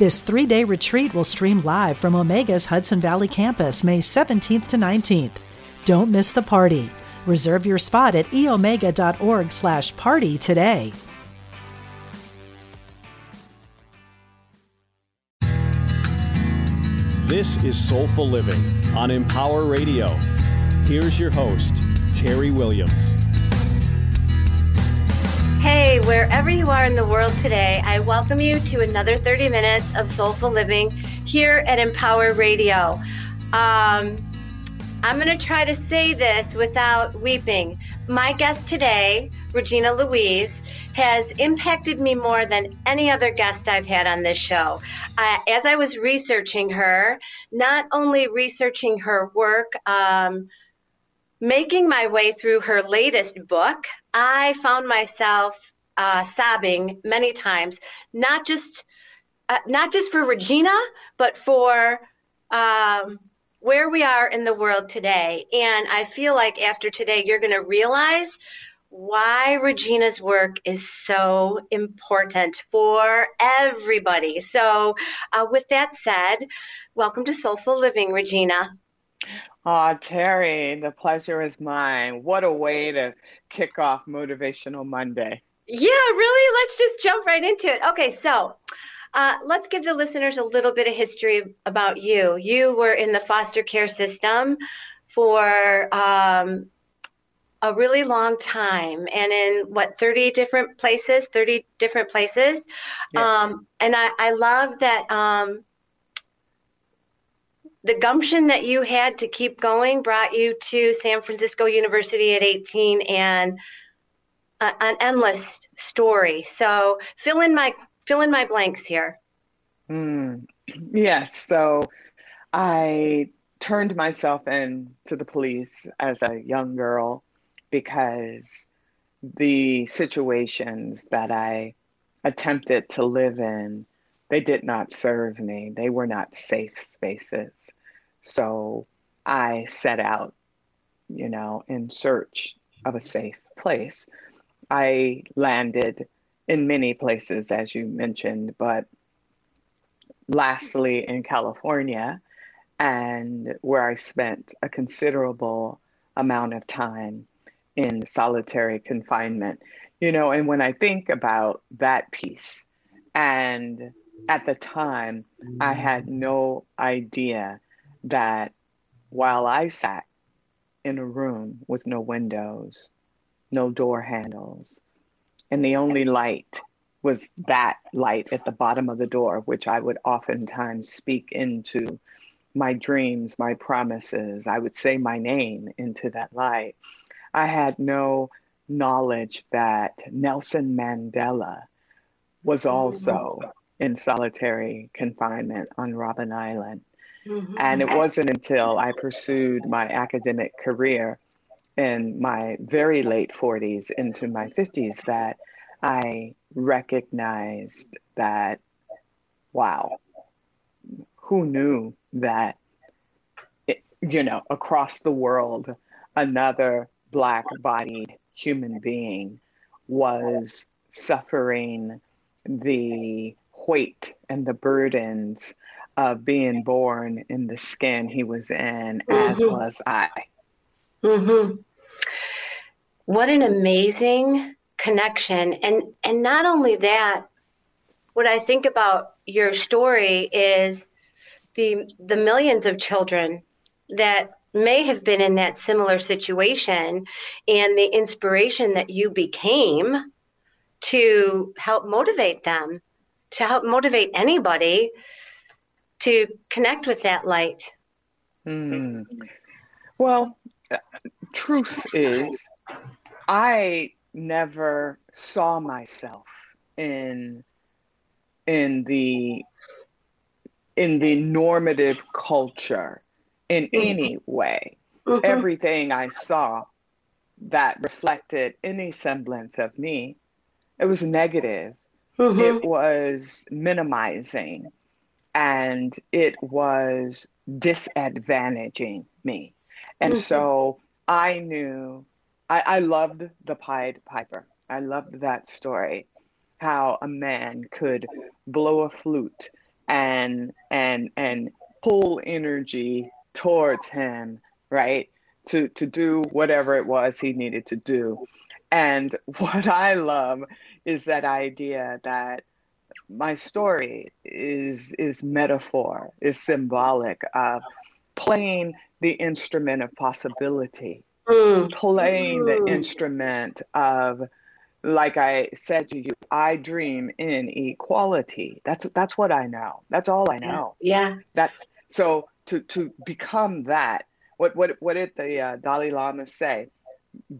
This three day retreat will stream live from Omega's Hudson Valley campus May 17th to 19th. Don't miss the party. Reserve your spot at eomega.org slash party today. This is Soulful Living on Empower Radio. Here's your host, Terry Williams. Hey, wherever you are in the world today, I welcome you to another 30 minutes of soulful living here at Empower Radio. Um, I'm going to try to say this without weeping. My guest today, Regina Louise, has impacted me more than any other guest I've had on this show. As I was researching her, not only researching her work, um, making my way through her latest book, I found myself uh, sobbing many times, not just uh, not just for Regina, but for um, where we are in the world today. And I feel like after today, you're going to realize why Regina's work is so important for everybody. So, uh, with that said, welcome to Soulful Living, Regina. Ah, Terry, the pleasure is mine. What a way to kick off Motivational Monday. Yeah, really? Let's just jump right into it. Okay, so uh, let's give the listeners a little bit of history about you. You were in the foster care system for um, a really long time and in what 30 different places 30 different places yeah. um, and I, I love that um, the gumption that you had to keep going brought you to San Francisco University at 18 and an endless story. So fill in my fill in my blanks here. Mm, yes. So I turned myself in to the police as a young girl because the situations that I attempted to live in they did not serve me. They were not safe spaces. So I set out, you know, in search of a safe place. I landed in many places, as you mentioned, but lastly in California, and where I spent a considerable amount of time in solitary confinement. You know, and when I think about that piece and at the time, I mm-hmm. had no idea that while I sat in a room with no windows, no door handles, and the only light was that light at the bottom of the door, which I would oftentimes speak into my dreams, my promises. I would say my name into that light. I had no knowledge that Nelson Mandela was mm-hmm. also in solitary confinement on Robben Island. Mm-hmm. And it wasn't until I pursued my academic career in my very late 40s into my 50s that I recognized that, wow, who knew that, it, you know, across the world, another Black bodied human being was suffering the weight and the burdens of being born in the skin he was in, mm-hmm. as was I. Mm-hmm. What an amazing connection. And and not only that, what I think about your story is the the millions of children that may have been in that similar situation and the inspiration that you became to help motivate them to help motivate anybody to connect with that light? Mm. Well, truth is, I never saw myself in in the in the normative culture in Mm-hmm. any way. Mhm. Everything I saw that reflected any semblance of me, it was negative. Mhm. It was minimizing and it was disadvantaging me. And Mhm. so I knew I, I loved the Pied Piper. I loved that story. How a man could blow a flute and and and pull energy towards him, right? To to do whatever it was he needed to do. And what I love is that idea that my story is is metaphor, is symbolic of playing the instrument of possibility, Mm. playing the Mm. instrument of like I said to you, I dream in equality. That's that's what I know. That's all I know. Yeah. That so to to become that, what what what did the uh, Dalai Lama say?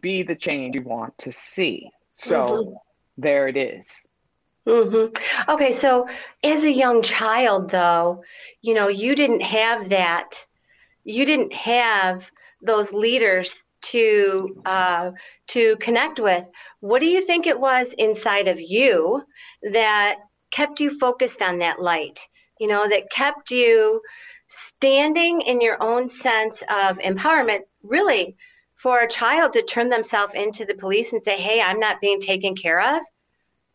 Be the change you want to see. So Mhm. There it is. hmm Okay, so as a young child, though, you know, you didn't have that. You didn't have those leaders to uh, to connect with. What do you think it was inside of you that kept you focused on that light? You know, that kept you standing in your own sense of empowerment. Really, for a child to turn themselves into the police and say, "Hey, I'm not being taken care of."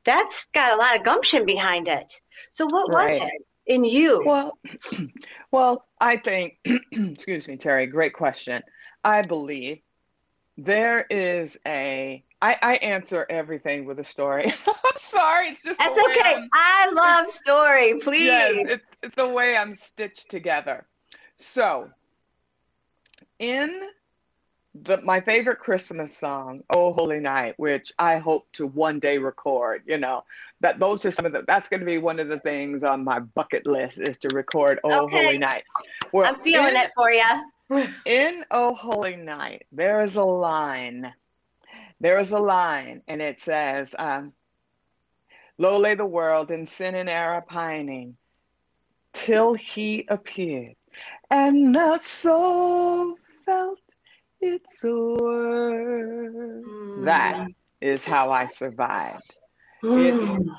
that's got a lot of gumption behind it. So what was Right. it in you? Well, well, I think, excuse me, Terry, great question. I believe there is a, I, I answer everything with a story. I'm sorry, it's just that's okay. I'm- I love story. Please. Yes, it's, it's the way I'm stitched together. So, in the my favorite Christmas song, "Oh Holy Night," which I hope to one day record. You know, that those are some of the. That's going to be one of the things on my bucket list is to record "Oh Okay. Holy Night." Well, I'm feeling in, it for you. in "Oh Holy Night," there is a line. There is a line, and it says, um, "Low lay the world in sin and error pining, till He appeared, and the soul felt its worth." That is how I survived. it's- Mm.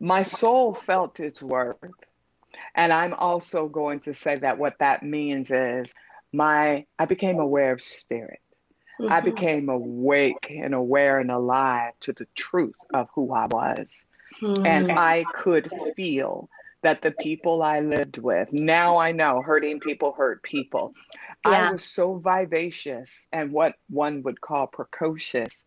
My soul felt its worth. And I'm also going to say that what that means is my I became aware of spirit. I Mhm. became awake and aware and alive to the truth of who I was. And Mhm. I could feel that the people I lived with, now I know hurting people hurt people. Yeah. I was so vivacious and what one would call precocious.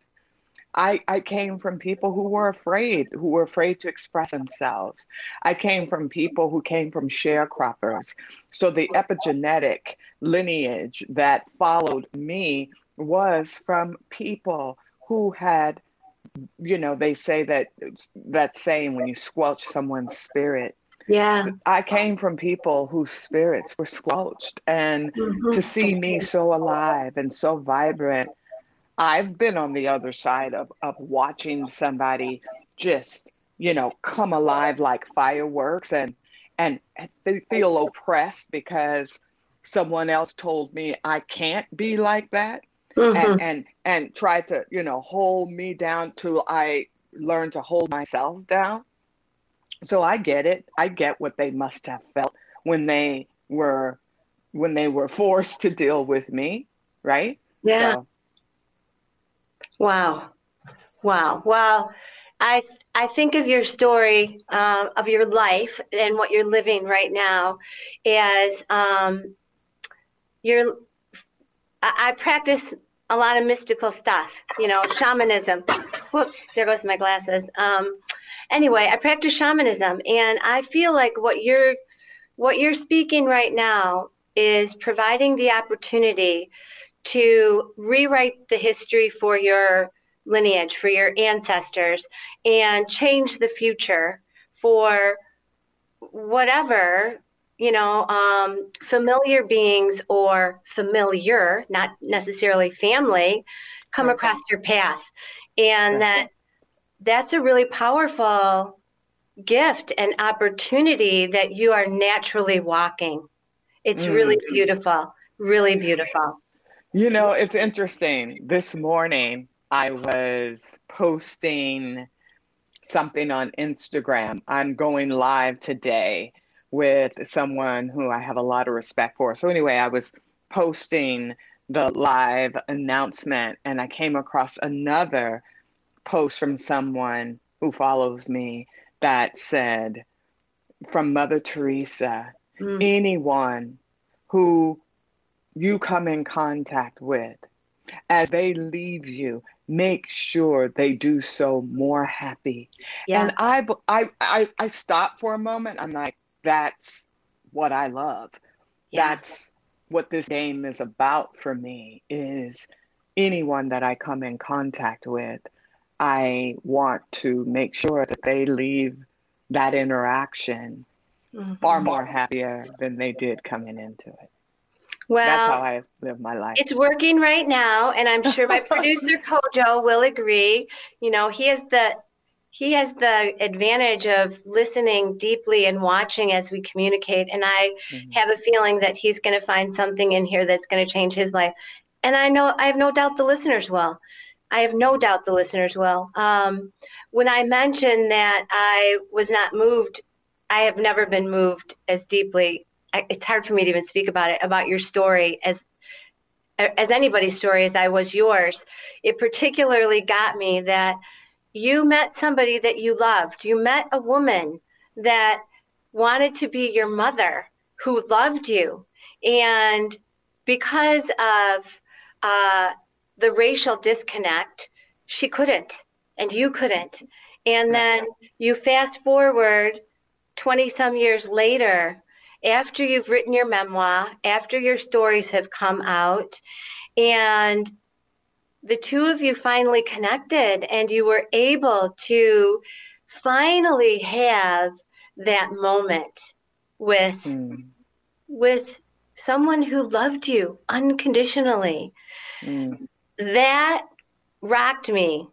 I, I came from people who were afraid, who were afraid to express themselves. I came from people who came from sharecroppers. So the epigenetic lineage that followed me was from people who had, you know, they say that that saying when you squelch someone's spirit. Yeah. I came from people whose spirits were squelched. And Mhm. to see me so alive and so vibrant. I've been on the other side of, of watching somebody just, you know, come alive like fireworks and and they feel oppressed because someone else told me I can't be like that Mhm. and and and try to, you know, hold me down till I learn to hold myself down. So I get it. I get what they must have felt when they were when they were forced to deal with me, right? yeah. So, Wow. Wow. Well, I I think of your story uh, of your life and what you're living right now as um, you're. I, I practice a lot of mystical stuff, you know, shamanism. Whoops, there goes my glasses. Um, anyway, I practice shamanism, and I feel like what you're what you're speaking right now is providing the opportunity to rewrite the history for your lineage, for your ancestors, and change the future for whatever, you know, um, familiar beings or familiar, not necessarily family, come Right. across your path. And Right. that that's a really powerful gift and opportunity that you are naturally walking. It's mm. really beautiful, really beautiful. You know, it's interesting. This morning, I was posting something on Instagram. I'm going live today with someone who I have a lot of respect for. So, anyway, I was posting the live announcement and I came across another post from someone who follows me that said, from Mother Teresa, mm. anyone who you come in contact with, as they leave you, make sure they do so more happy. Yeah. And I, I, I, I stop for a moment. I'm like, that's what I love. Yeah. That's what this game is about for me is anyone that I come in contact with, I want to make sure that they leave that interaction mm-hmm. far more happier than they did coming into it. Well, that's how I live my life. It's working right now, and I'm sure my producer Kojo will agree. You know, he has the he has the advantage of listening deeply and watching as we communicate, and I mm-hmm. have a feeling that he's going to find something in here that's going to change his life. And I know I have no doubt the listeners will. I have no doubt the listeners will. Um, when I mentioned that I was not moved, I have never been moved as deeply it's hard for me to even speak about it about your story as as anybody's story as I was yours. It particularly got me that you met somebody that you loved. You met a woman that wanted to be your mother who loved you. And because of uh, the racial disconnect, she couldn't, and you couldn't. And then you fast forward 20 some years later, after you've written your memoir, after your stories have come out, and the two of you finally connected and you were able to finally have that moment with mm. with someone who loved you unconditionally mm. That rocked me.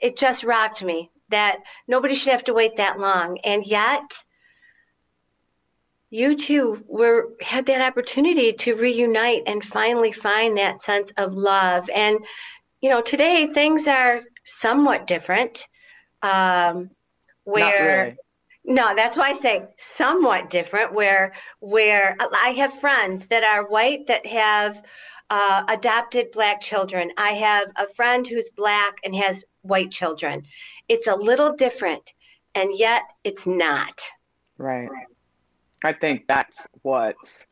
It just rocked me that nobody should have to wait that long. And yet you two were had that opportunity to reunite and finally find that sense of love. And you know today things are somewhat different um where really. no that's why i say somewhat different where where i have friends that are white that have uh, adopted black children i have a friend who's black and has white children it's a little different and yet it's not right I think that's what's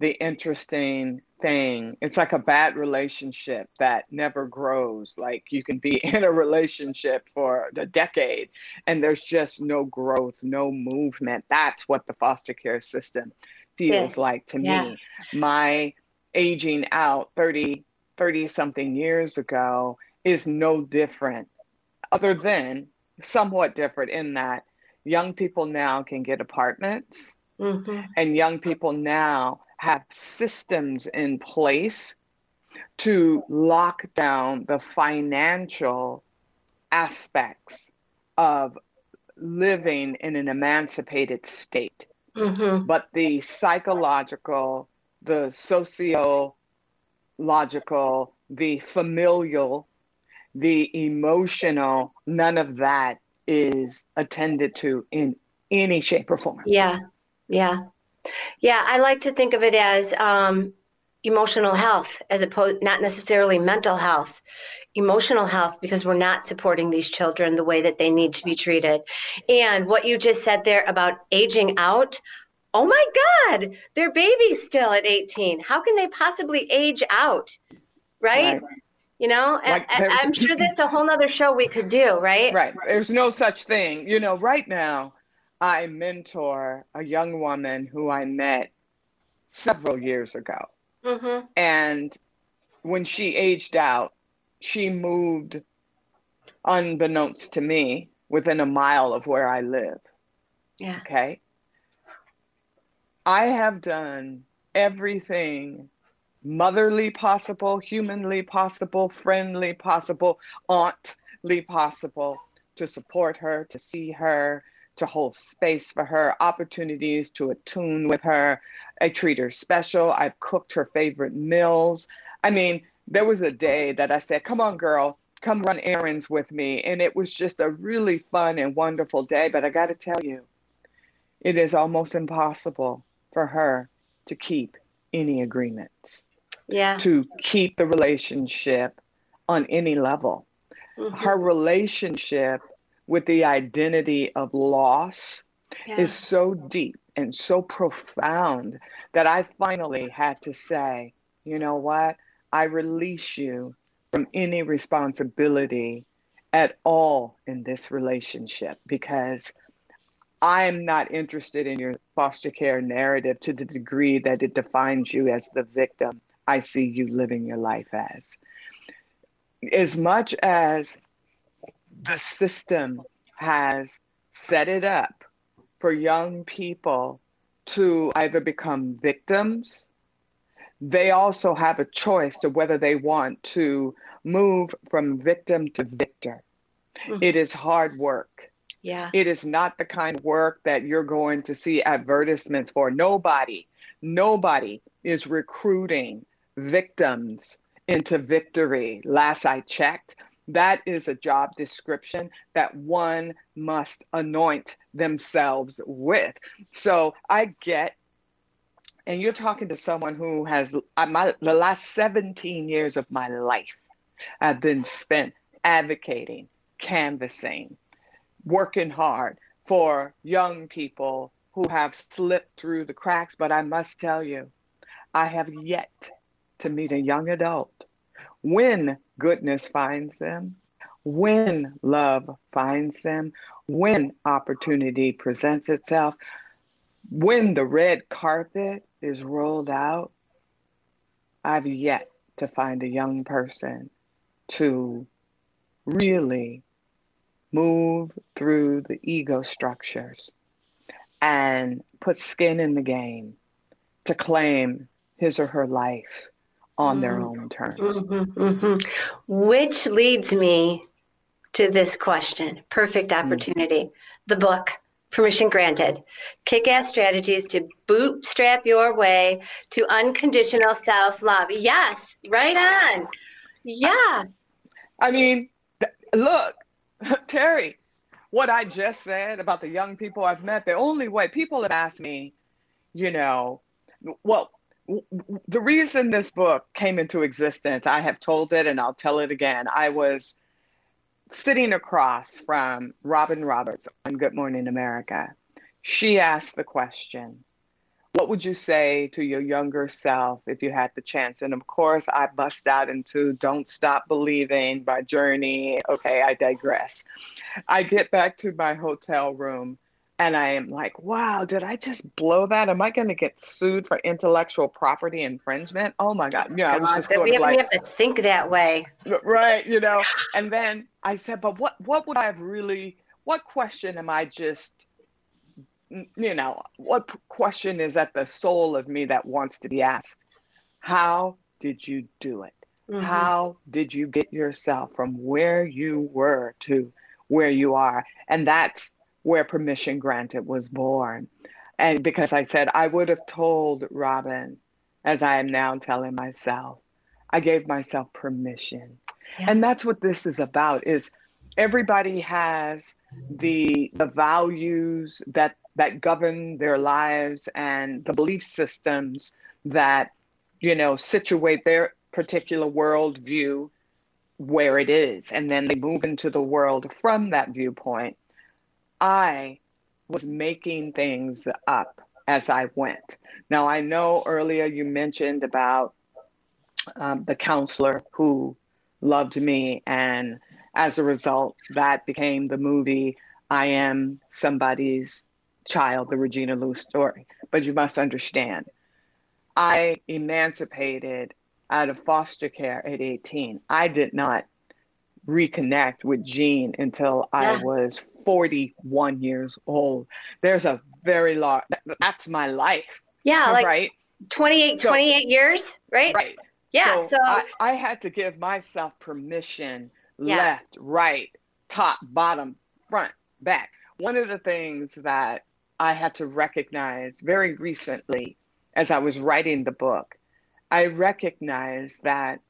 the interesting thing. It's like a bad relationship that never grows. Like you can be in a relationship for a decade and there's just no growth, no movement. That's what the foster care system feels yeah. like to yeah. me. My aging out 30 30 something years ago is no different other than somewhat different in that young people now can get apartments Mm-hmm. And young people now have systems in place to lock down the financial aspects of living in an emancipated state. Mm-hmm. But the psychological, the sociological, the familial, the emotional, none of that is attended to in any shape or form. Yeah. Yeah. Yeah, I like to think of it as um, emotional health as opposed not necessarily mental health. Emotional health because we're not supporting these children the way that they need to be treated. And what you just said there about aging out, oh my God, they're babies still at 18. How can they possibly age out? Right? right. You know, like I, I'm sure that's a whole nother show we could do, right? Right. There's no such thing. You know, right now, I mentor a young woman who I met several years ago. Mm-hmm. And when she aged out, she moved, unbeknownst to me, within a mile of where I live. Yeah. Okay. I have done everything motherly possible, humanly possible, friendly possible, auntly possible to support her, to see her, to hold space for her, opportunities to attune with her. I treat her special. I've cooked her favorite meals. I mean, there was a day that I said, Come on, girl, come run errands with me. And it was just a really fun and wonderful day. But I got to tell you, it is almost impossible for her to keep any agreements. Yeah. To keep the relationship on any level. Mm-hmm. Her relationship with the identity of loss yeah. is so deep and so profound that I finally had to say, you know what? I release you from any responsibility at all in this relationship because I am not interested in your foster care narrative to the degree that it defines you as the victim I see you living your life as. As much as the system has set it up for young people to either become victims, they also have a choice to whether they want to move from victim to victor. Mm-hmm. It is hard work. Yeah. It is not the kind of work that you're going to see advertisements for. Nobody, nobody is recruiting victims into victory. Last I checked, that is a job description that one must anoint themselves with. So I get, and you're talking to someone who has uh, my, the last 17 years of my life have been spent advocating, canvassing, working hard for young people who have slipped through the cracks. But I must tell you, I have yet to meet a young adult when goodness finds them, when love finds them, when opportunity presents itself, when the red carpet is rolled out. I've yet to find a young person to really move through the ego structures and put skin in the game to claim his or her life on their mm-hmm. own terms. Mm-hmm, mm-hmm. Which leads me to this question perfect mm. opportunity. The book, Permission Granted Kick Ass Strategies to Bootstrap Your Way to Unconditional Self Love. Yes, right on. Yeah. I mean, look, Terry, what I just said about the young people I've met, the only way people have asked me, you know, well, the reason this book came into existence, I have told it and I'll tell it again. I was sitting across from Robin Roberts on Good Morning America. She asked the question, what would you say to your younger self if you had the chance? And of course, I bust out into Don't Stop Believing by Journey. Okay, I digress. I get back to my hotel room and I am like, wow, did I just blow that? Am I going to get sued for intellectual property infringement? Oh my God. Yeah, I was just sort we, of like, we have to think that way. Right, you know. And then I said, but what, what would I have really, what question am I just you know, what question is at the soul of me that wants to be asked? How did you do it? Mm-hmm. How did you get yourself from where you were to where you are? And that's where permission granted was born. And because I said, I would have told Robin, as I am now telling myself, I gave myself permission. Yeah. And that's what this is about is everybody has the the values that that govern their lives and the belief systems that you know situate their particular worldview where it is. And then they move into the world from that viewpoint. I was making things up as i went. Now i know earlier you mentioned about um, the counselor who loved me and as a result that became the movie i am somebody's child, the Regina Louise story. But you must understand, I emancipated out of foster care at 18. I did not reconnect with Jean until yeah. I was 41 years old. There's a very long, that's my life. Yeah, like right? 28, so, 28 years, right? Right. Yeah. So, so I, I, had to give myself permission yeah. left, right, top, bottom, front, back one of the things that I had to recognize very recently as I was writing the book, I recognized that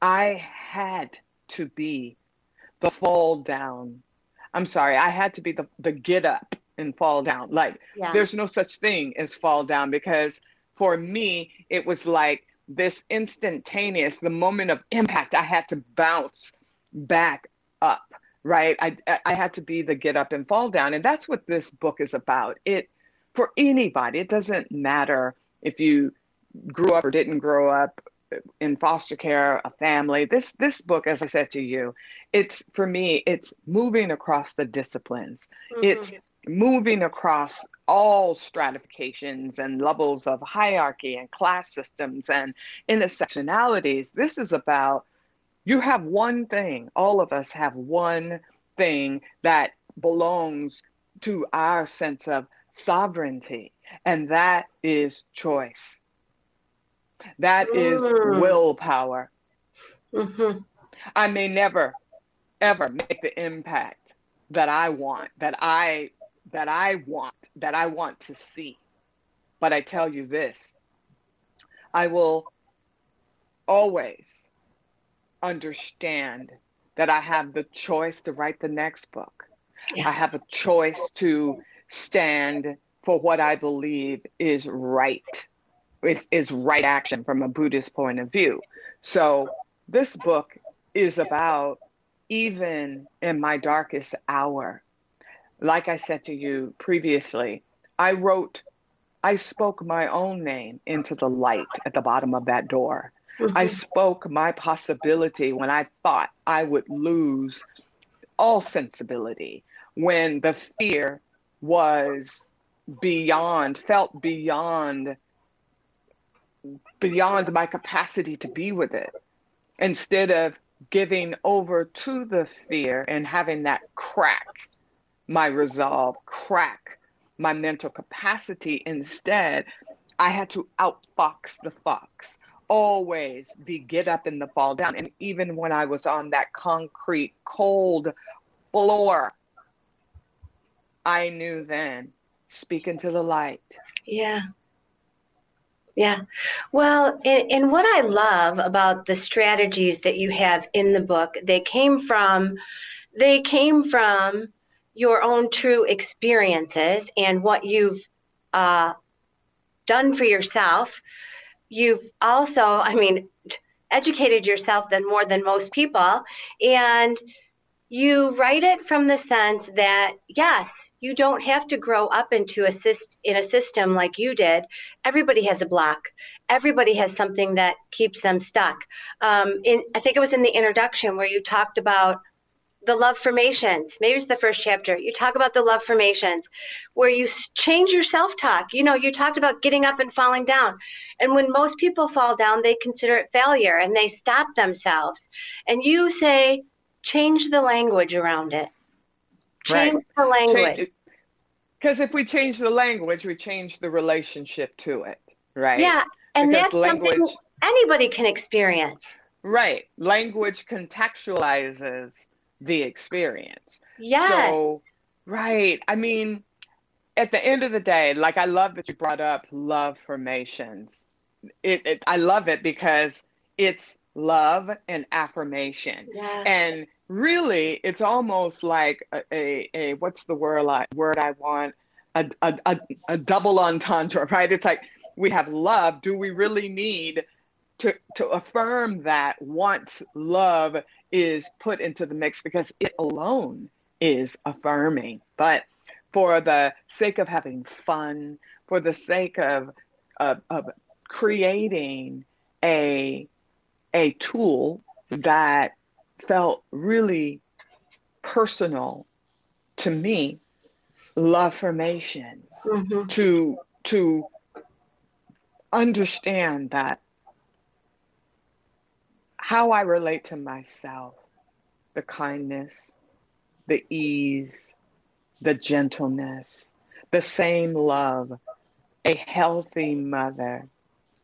I had to be the fall down. I'm sorry, I had to be the, the get up and fall down. Like yeah. there's no such thing as fall down because for me, it was like this instantaneous, the moment of impact, I had to bounce back up, right? I, I had to be the get up and fall down. And that's what this book is about. It, for anybody, it doesn't matter if you grew up or didn't grow up in foster care, a family. This this book, as I said to you, it's for me, it's moving across the disciplines. Mm-hmm. It's moving across all stratifications and levels of hierarchy and class systems and intersectionalities. This is about you have one thing, all of us have one thing that belongs to our sense of sovereignty, and that is choice. That is mm. willpower. Mm-hmm. I may never, ever make the impact that I want, that I that I want, that I want to see. But I tell you this, I will always understand that I have the choice to write the next book. Yeah. I have a choice to stand for what I believe is right, is, is right action from a Buddhist point of view. So this book is about even in my darkest hour, like I said to you previously, I wrote, I spoke my own name into the light at the bottom of that door. Mm-hmm. I spoke my possibility when I thought I would lose all sensibility, when the fear was beyond, felt beyond beyond my capacity to be with it. Instead of giving over to the fear and having that crack my resolve, crack my mental capacity. Instead, I had to outfox the fox, always the get up and the fall down. And even when I was on that concrete, cold floor, I knew then, speak into the light. Yeah. Yeah. Well, and, and what I love about the strategies that you have in the book, they came from they came from your own true experiences and what you've uh, done for yourself. You've also, I mean, educated yourself than more than most people. And you write it from the sense that yes, you don't have to grow up into a syst- in a system like you did. Everybody has a block. Everybody has something that keeps them stuck. Um, in, I think it was in the introduction where you talked about the love formations. Maybe it's the first chapter. You talk about the love formations where you change your self talk. You know, you talked about getting up and falling down. And when most people fall down, they consider it failure and they stop themselves. And you say, change the language around it. Change right. the language. Because if we change the language, we change the relationship to it, right? Yeah. And because that's language, something anybody can experience. Right. Language contextualizes the experience. Yeah. So, right. I mean, at the end of the day, like I love that you brought up love formations. It, it I love it because it's love and affirmation. Yeah. And really, it's almost like a, a, a what's the word I, word I want a, a, a, a double entendre, right? It's like we have love. Do we really need to to affirm that once love is put into the mix because it alone is affirming. But for the sake of having fun, for the sake of, of, of creating a, a tool that felt really personal to me, love formation, mm-hmm. to, to understand that how I relate to myself, the kindness, the ease, the gentleness, the same love a healthy mother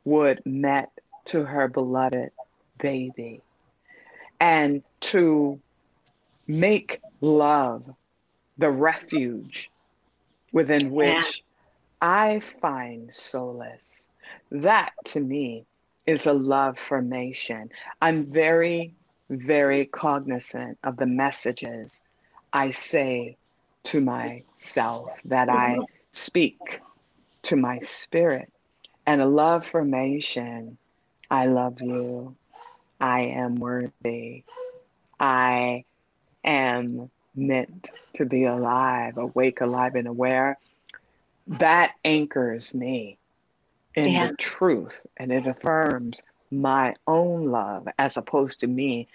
would met to her beloved baby. And to make love the refuge within which I find solace. That to me is a love formation. I'm very, very cognizant of the messages I say to myself, that I speak to my spirit. And a love formation I love you. I am worthy. I am meant to be alive, awake, alive, and aware. That anchors me in yeah. the truth and it affirms my own love as opposed to me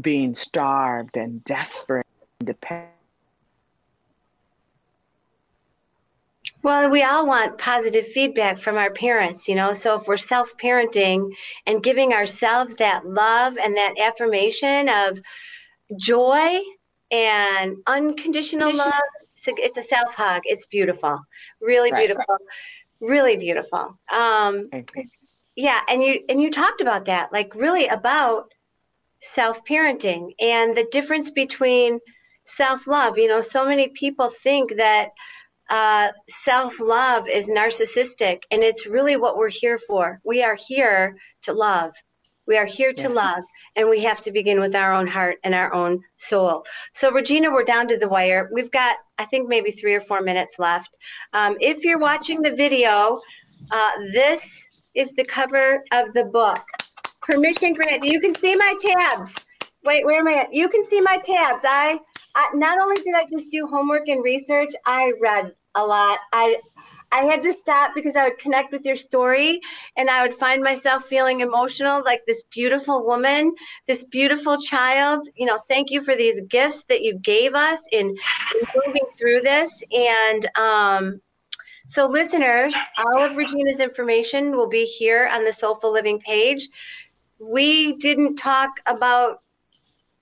being starved and desperate and dependent. Well, we all want positive feedback from our parents, you know. So if we're self parenting and giving ourselves that love and that affirmation of joy and unconditional love, it's a self hug. It's beautiful, really right. beautiful, really beautiful. Um, yeah, and you and you talked about that, like really about self parenting and the difference between self love. You know, so many people think that uh, self love is narcissistic, and it's really what we're here for. We are here to love. We are here to yeah. love, and we have to begin with our own heart and our own soul. So, Regina, we're down to the wire. We've got, I think, maybe three or four minutes left. Um, if you're watching the video, uh, this is the cover of the book. Permission granted. You can see my tabs. Wait, wait a minute. You can see my tabs. I, I not only did I just do homework and research, I read a lot. I I had to stop because I would connect with your story and I would find myself feeling emotional like this beautiful woman, this beautiful child. You know, thank you for these gifts that you gave us in, in moving through this. And um, so, listeners, all of Regina's information will be here on the Soulful Living page. We didn't talk about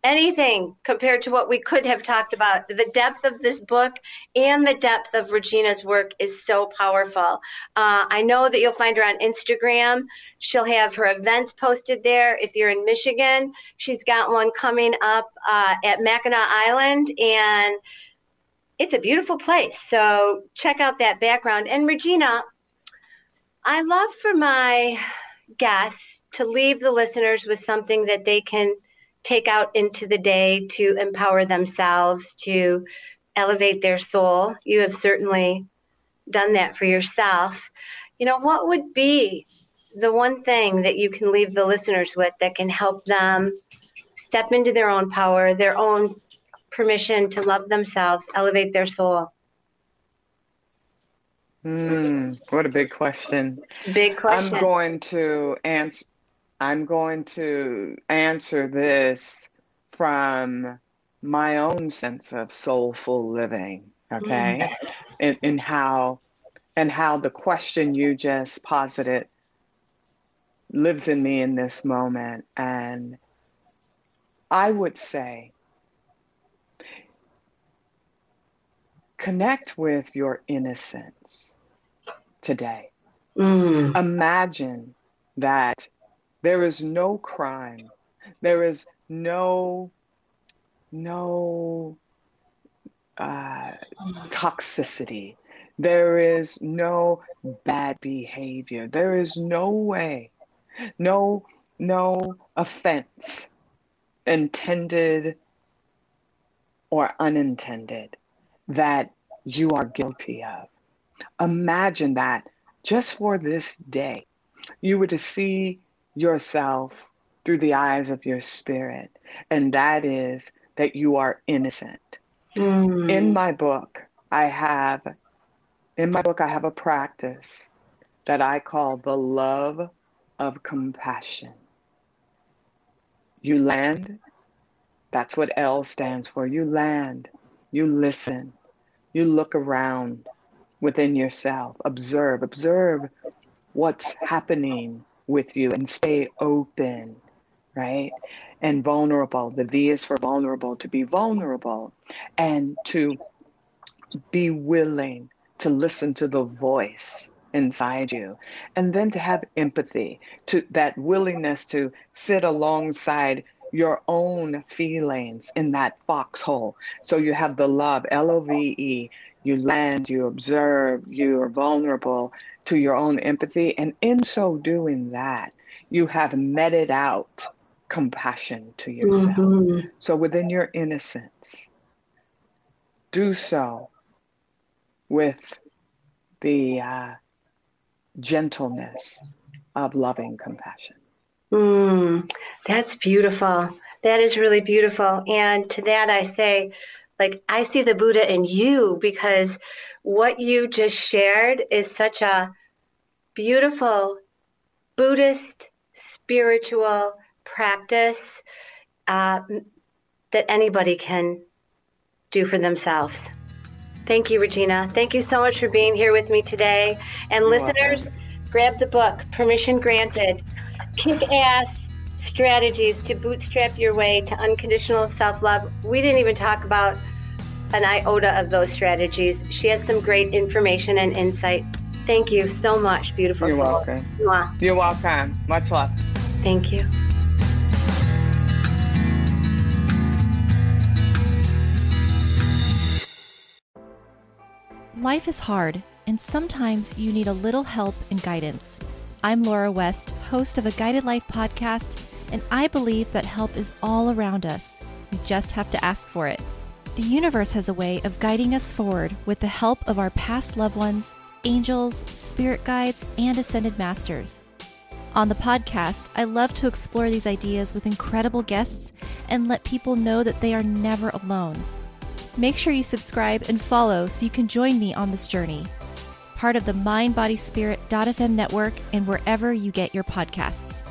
anything compared to what we could have talked about. The depth of this book and the depth of Regina's work is so powerful. Uh, I know that you'll find her on Instagram. She'll have her events posted there. If you're in Michigan, she's got one coming up uh, at Mackinac Island, and it's a beautiful place. So check out that background. And Regina, I love for my guests to leave the listeners with something that they can – take out into the day to empower themselves, to elevate their soul. You have certainly done that for yourself. You know, what would be the one thing that you can leave the listeners with that can help them step into their own power, their own permission to love themselves, elevate their soul? Hmm, what a big question. Big question. I'm going to answer I'm going to answer this from my own sense of soulful living, okay? And, and how and how the question you just posited lives in me in this moment. And I would say connect with your innocence today. Mm. Imagine that there is no crime. There is no no uh, toxicity. There is no bad behavior. There is no way, no no offense intended or unintended that you are guilty of. Imagine that just for this day, you were to see yourself through the eyes of your spirit, and that is that you are innocent. Mm. In my book, I have in my book I have a practice that I call the love of compassion. You land, that's what L stands for. You land, you listen, you look around within yourself, observe, observe what's happening with you and stay open, right? And vulnerable. The V is for vulnerable, to be vulnerable and to be willing to listen to the voice inside you and then to have empathy to that willingness to sit alongside your own feelings in that foxhole so you have the love l-o-v-e you land, you observe, you are vulnerable to your own empathy. And in so doing that, you have meted out compassion to yourself. Mm-hmm. So within your innocence, do so with the uh, gentleness of loving compassion. Mm, that's beautiful. That is really beautiful. And to that, I say, like, I see the Buddha in you because what you just shared is such a beautiful Buddhist spiritual practice uh, that anybody can do for themselves. Thank you, Regina. Thank you so much for being here with me today. And You're listeners, welcome. grab the book, Permission Granted Kick Ass Strategies to Bootstrap Your Way to Unconditional Self Love. We didn't even talk about an iota of those strategies. She has some great information and insight. Thank you so much, beautiful. You're soul. welcome. Mwah. You're welcome. Much love. Thank you. Life is hard, and sometimes you need a little help and guidance. I'm Laura West, host of a Guided Life podcast, and I believe that help is all around us. We just have to ask for it. The universe has a way of guiding us forward with the help of our past loved ones, angels, spirit guides, and ascended masters. On the podcast, I love to explore these ideas with incredible guests and let people know that they are never alone. Make sure you subscribe and follow so you can join me on this journey. Part of the MindBodySpirit.fm network and wherever you get your podcasts.